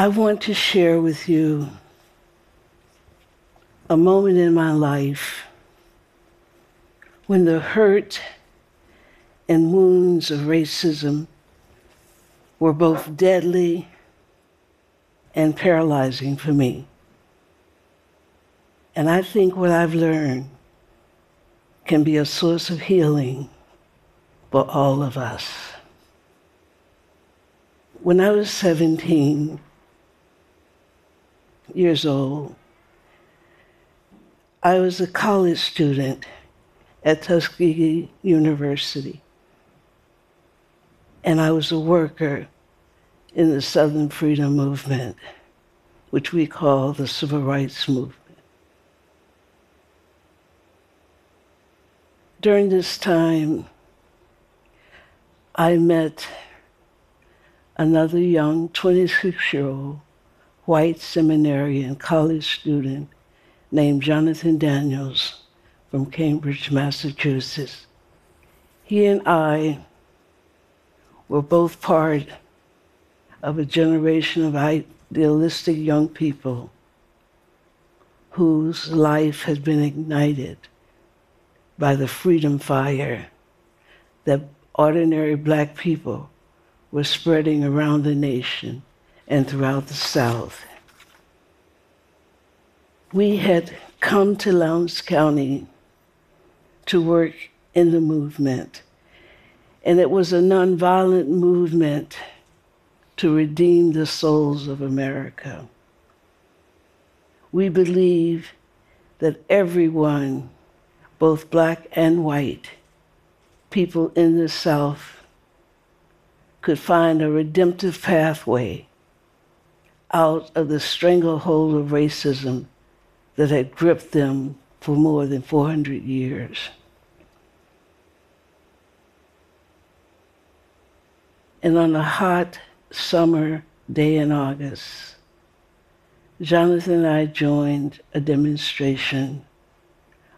I want to share with you a moment in my life when the hurt and wounds of racism were both deadly and paralyzing for me. And I think what I've learned can be a source of healing for all of us. When I was 17 years old, I was a college student at Tuskegee University. And I was a worker in the Southern Freedom Movement, which we call the Civil Rights Movement. During this time, I met another young 26 year old white seminarian college student named Jonathan Daniels from Cambridge, Massachusetts. He and I were both part of a generation of idealistic young people whose life has been ignited by the freedom fire that ordinary black people were spreading around the nation and throughout the South. We had come to Lowndes County to work in the movement. And it was a nonviolent movement to redeem the souls of America. We believe that everyone, both black and white, people in the South, could find a redemptive pathway out of the stranglehold of racism that had gripped them for more than 400 years. And on a hot summer day in August, Jonathan and I joined a demonstration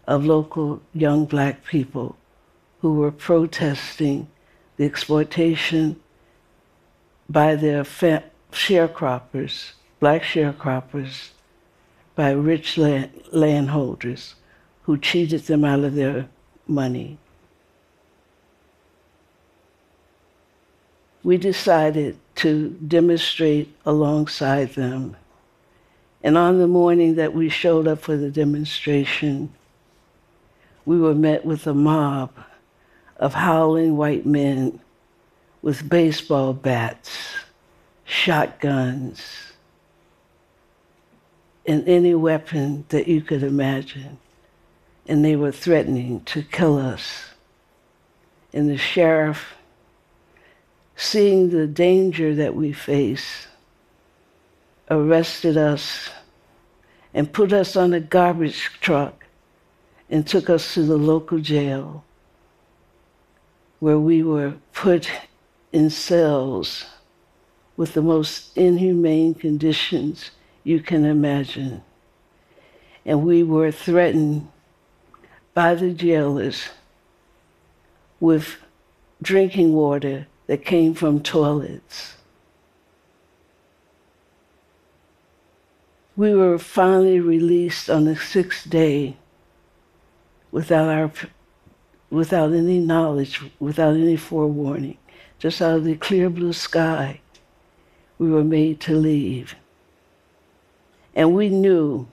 of local young black people who were protesting the exploitation by their fa- sharecroppers, black sharecroppers, by rich land- landholders who cheated them out of their money. we decided to demonstrate alongside them. And on the morning that we showed up for the demonstration, we were met with a mob of howling white men with baseball bats, shotguns, and any weapon that you could imagine. And they were threatening to kill us. And the sheriff seeing the danger that we face, arrested us and put us on a garbage truck and took us to the local jail where we were put in cells with the most inhumane conditions you can imagine. And we were threatened by the jailers with drinking water that came from toilets. We were finally released on the sixth day without, our, without any knowledge, without any forewarning, just out of the clear blue sky. We were made to leave. And we knew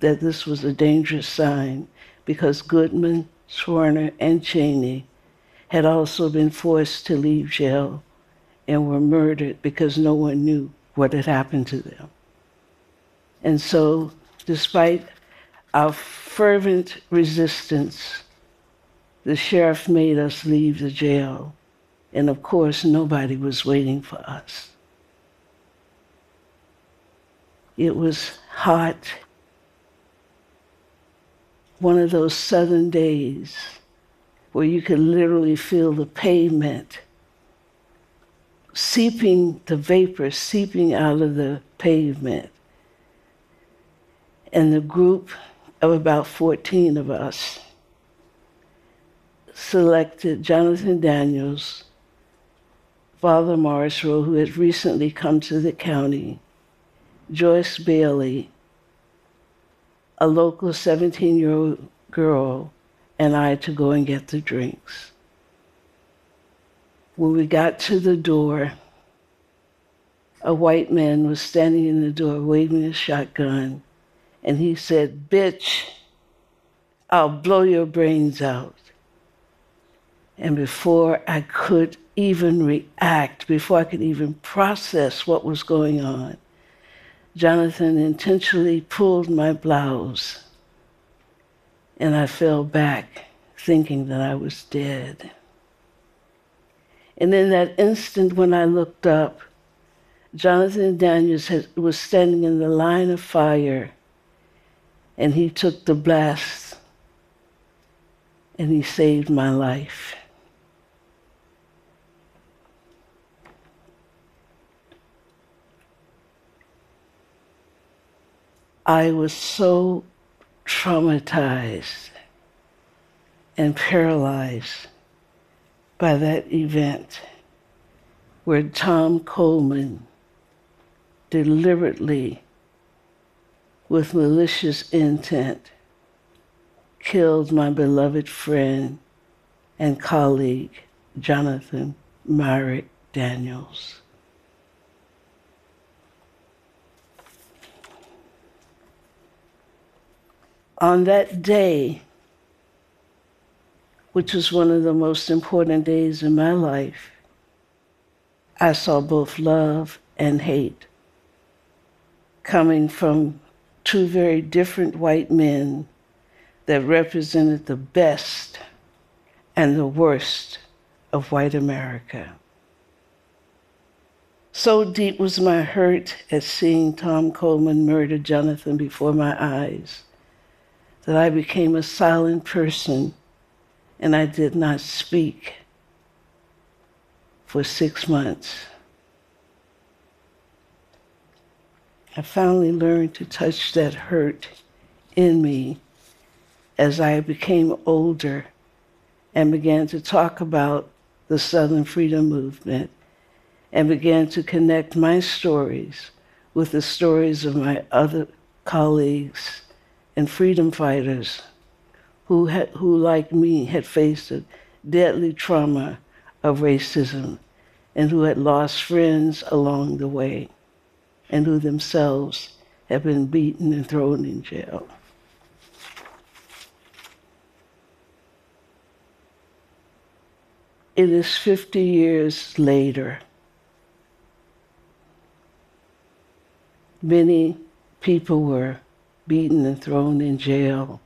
that this was a dangerous sign because Goodman, Schwerner, and Cheney had also been forced to leave jail and were murdered because no one knew what had happened to them. And so, despite our fervent resistance, the sheriff made us leave the jail. And of course, nobody was waiting for us. It was hot, one of those southern days where you could literally feel the pavement seeping, the vapor seeping out of the pavement. And the group of about 14 of us selected Jonathan Daniels, Father Morrisroe, who had recently come to the county, Joyce Bailey, a local 17 year old girl, and I to go and get the drinks. When we got to the door, a white man was standing in the door waving a shotgun, and he said, Bitch, I'll blow your brains out. And before I could even react, before I could even process what was going on, Jonathan intentionally pulled my blouse, and I fell back thinking that I was dead. And in that instant when I looked up, Jonathan Daniels had, was standing in the line of fire, and he took the blast and he saved my life. I was so traumatized and paralyzed by that event where Tom Coleman deliberately, with malicious intent, killed my beloved friend and colleague, Jonathan Myrick Daniels. On that day, which was one of the most important days in my life, I saw both love and hate coming from two very different white men that represented the best and the worst of white America. So deep was my hurt at seeing Tom Coleman murder Jonathan before my eyes that I became a silent person and I did not speak for six months. I finally learned to touch that hurt in me as I became older and began to talk about the Southern Freedom Movement and began to connect my stories with the stories of my other colleagues and freedom fighters who, had, who like me, had faced a deadly trauma of racism and who had lost friends along the way and who themselves had been beaten and thrown in jail. It is 50 years later. Many people were beaten and thrown in jail.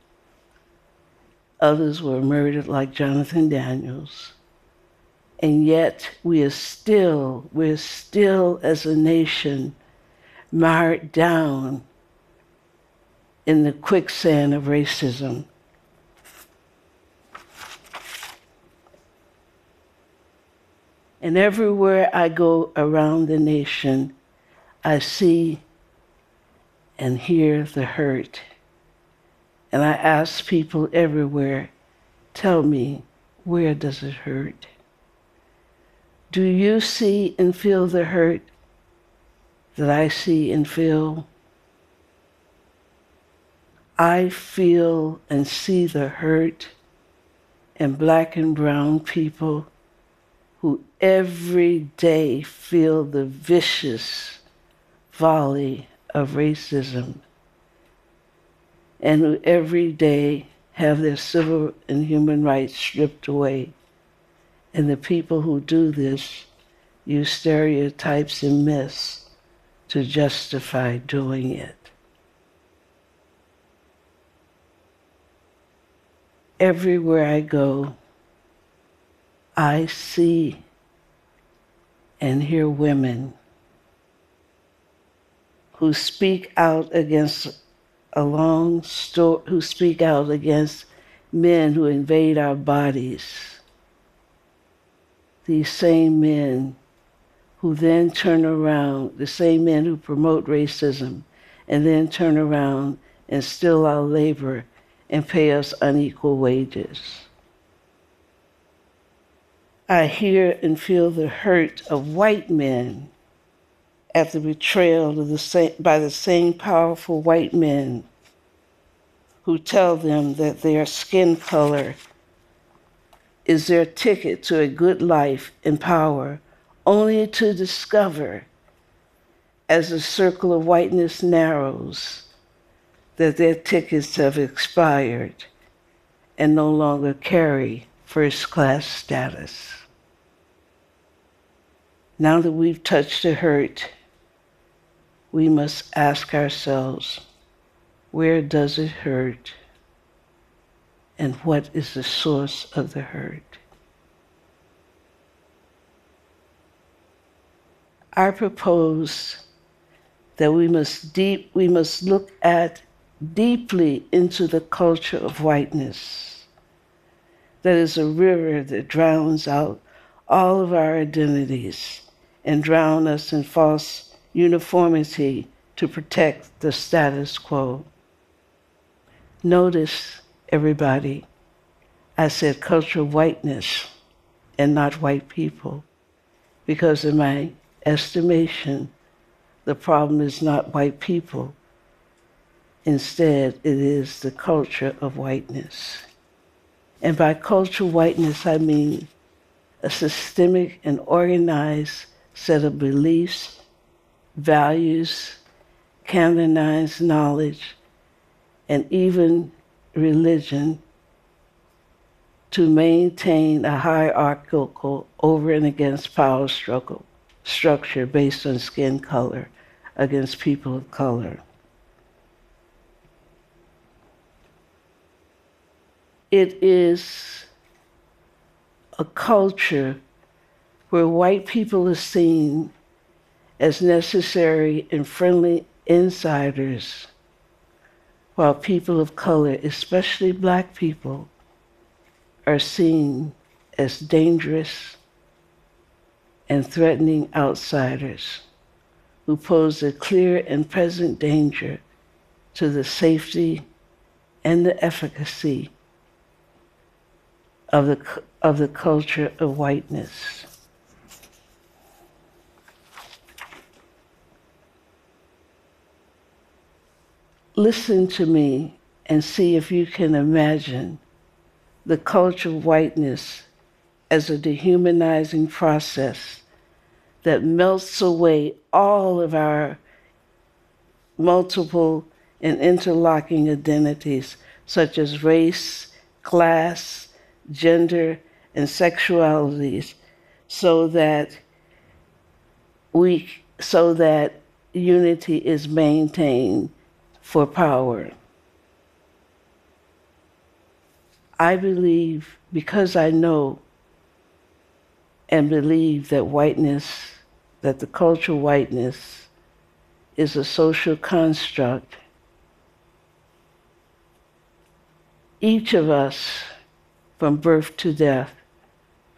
Others were murdered, like Jonathan Daniels. And yet, we are still, we're still as a nation mired down in the quicksand of racism And everywhere I go around the nation, I see and hear the hurt. And I ask people everywhere, tell me, where does it hurt? Do you see and feel the hurt that I see and feel? I feel and see the hurt in black and brown people who every day feel the vicious volley of racism and who every day have their civil and human rights stripped away. And the people who do this use stereotypes and myths to justify doing it. Everywhere I go, I see and hear women who speak out against a long story, who speak out against men who invade our bodies. These same men who then turn around, the same men who promote racism, and then turn around and steal our labor and pay us unequal wages. I hear and feel the hurt of white men at the betrayal the same, by the same powerful white men who tell them that their skin color is their ticket to a good life and power, only to discover, as the circle of whiteness narrows, that their tickets have expired and no longer carry first class status. Now that we've touched the hurt, we must ask ourselves where does it hurt? And what is the source of the hurt? I propose that we must deep we must look at deeply into the culture of whiteness. That is a river that drowns out all of our identities and drown us in false uniformity to protect the status quo. Notice, everybody, I said cultural whiteness and not white people, because in my estimation, the problem is not white people. Instead, it is the culture of whiteness. And by cultural whiteness, I mean a systemic and organized set of beliefs, values, canonized knowledge, and even religion to maintain a hierarchical over and against power struggle structure based on skin color against people of color. It is a culture where white people are seen as necessary and friendly insiders while people of color, especially black people, are seen as dangerous and threatening outsiders who pose a clear and present danger to the safety and the efficacy of the, of the culture of whiteness. Listen to me and see if you can imagine the culture of whiteness as a dehumanizing process that melts away all of our multiple and interlocking identities, such as race, class, gender, and sexualities, so that we so that unity is maintained for power. I believe, because I know and believe that whiteness, that the cultural whiteness is a social construct, each of us, from birth to death,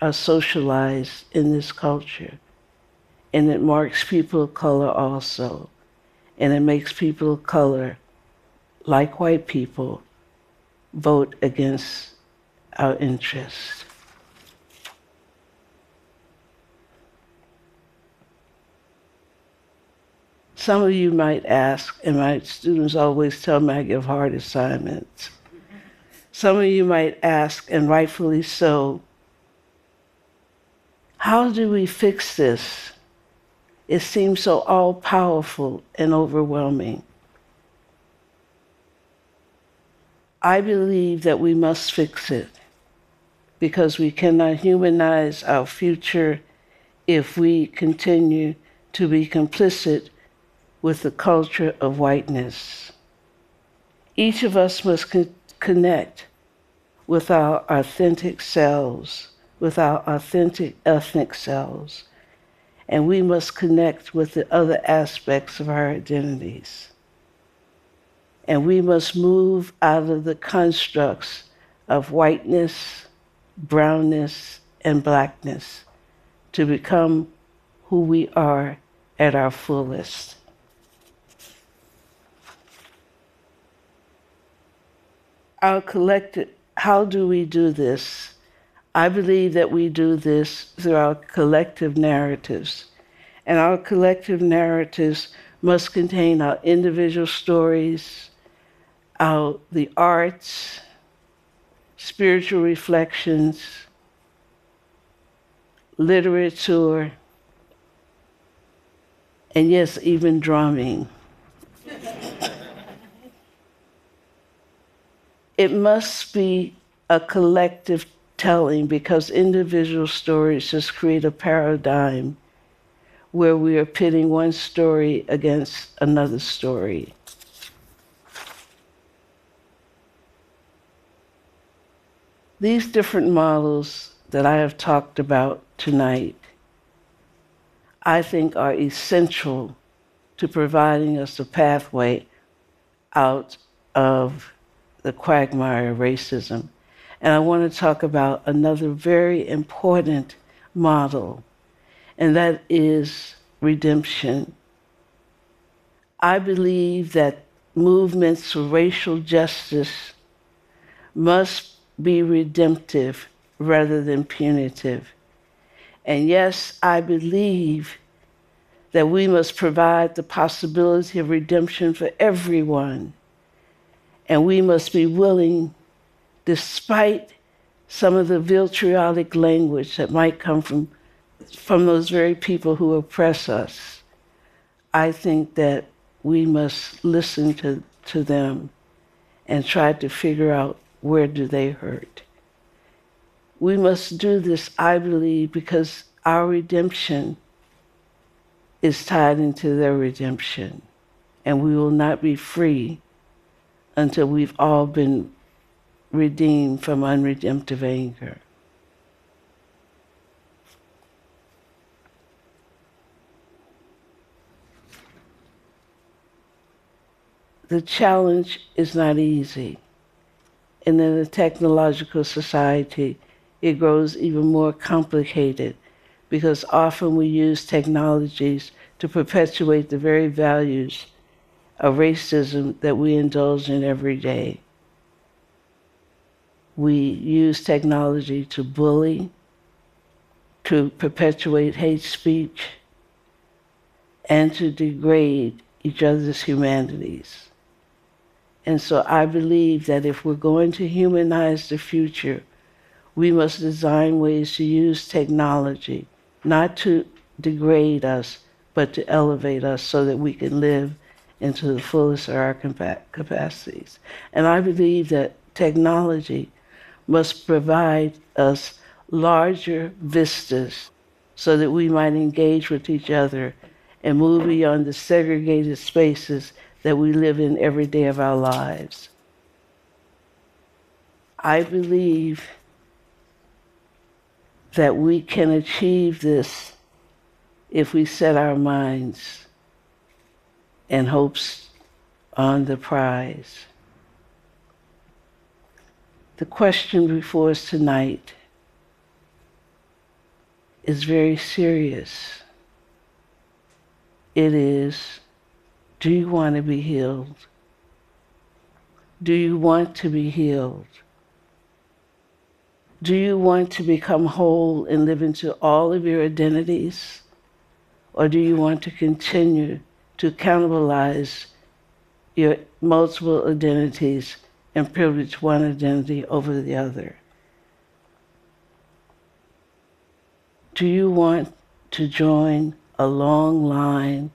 are socialized in this culture. And it marks people of color also. And it makes people of color like white people, vote against our interests. Some of you might ask, and my students always tell me I give hard assignments. Some of you might ask, and rightfully so, how do we fix this? It seems so all powerful and overwhelming. I believe that we must fix it because we cannot humanize our future if we continue to be complicit with the culture of whiteness. Each of us must con- connect with our authentic selves, with our authentic ethnic selves, and we must connect with the other aspects of our identities. And we must move out of the constructs of whiteness, brownness, and blackness to become who we are at our fullest. Our collective, how do we do this? I believe that we do this through our collective narratives and our collective narratives must contain our individual stories, our the arts, spiritual reflections, literature, and yes, even drumming. it must be a collective telling because individual stories just create a paradigm where we are pitting one story against another story. These different models that I have talked about tonight, I think are essential to providing us a pathway out of the quagmire of racism. And I want to talk about another very important model and that is redemption. I believe that movements for racial justice must be redemptive rather than punitive. And yes, I believe that we must provide the possibility of redemption for everyone. And we must be willing, despite some of the vitriolic language that might come from from those very people who oppress us, I think that we must listen to, to them and try to figure out where do they hurt. We must do this, I believe, because our redemption is tied into their redemption. And we will not be free until we've all been redeemed from unredemptive anger. the challenge is not easy. And in a technological society, it grows even more complicated because often we use technologies to perpetuate the very values of racism that we indulge in every day. We use technology to bully, to perpetuate hate speech, and to degrade each other's humanities. And so I believe that if we're going to humanize the future, we must design ways to use technology, not to degrade us, but to elevate us so that we can live into the fullest of our capacities. And I believe that technology must provide us larger vistas so that we might engage with each other and move beyond the segregated spaces that we live in every day of our lives. I believe that we can achieve this if we set our minds and hopes on the prize. The question before us tonight is very serious. It is do you want to be healed? Do you want to be healed? Do you want to become whole and live into all of your identities? Or do you want to continue to cannibalize your multiple identities and privilege one identity over the other? Do you want to join a long line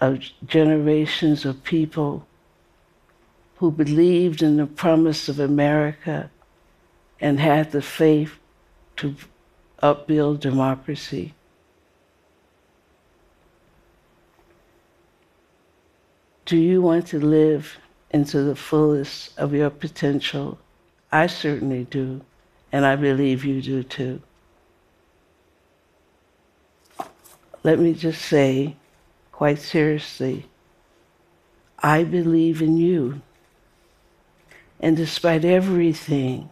of generations of people who believed in the promise of America and had the faith to upbuild democracy. Do you want to live into the fullest of your potential? I certainly do, and I believe you do too. Let me just say quite seriously, I believe in you. And despite everything,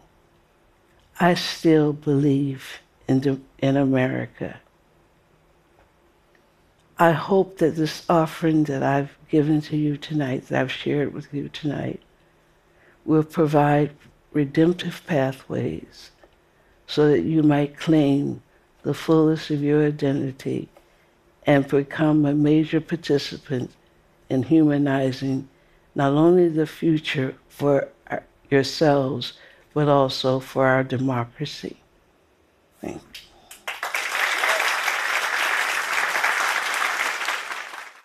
I still believe in, in America. I hope that this offering that I've given to you tonight, that I've shared with you tonight, will provide redemptive pathways so that you might claim the fullest of your identity and become a major participant in humanizing not only the future for yourselves, but also for our democracy. Thank you.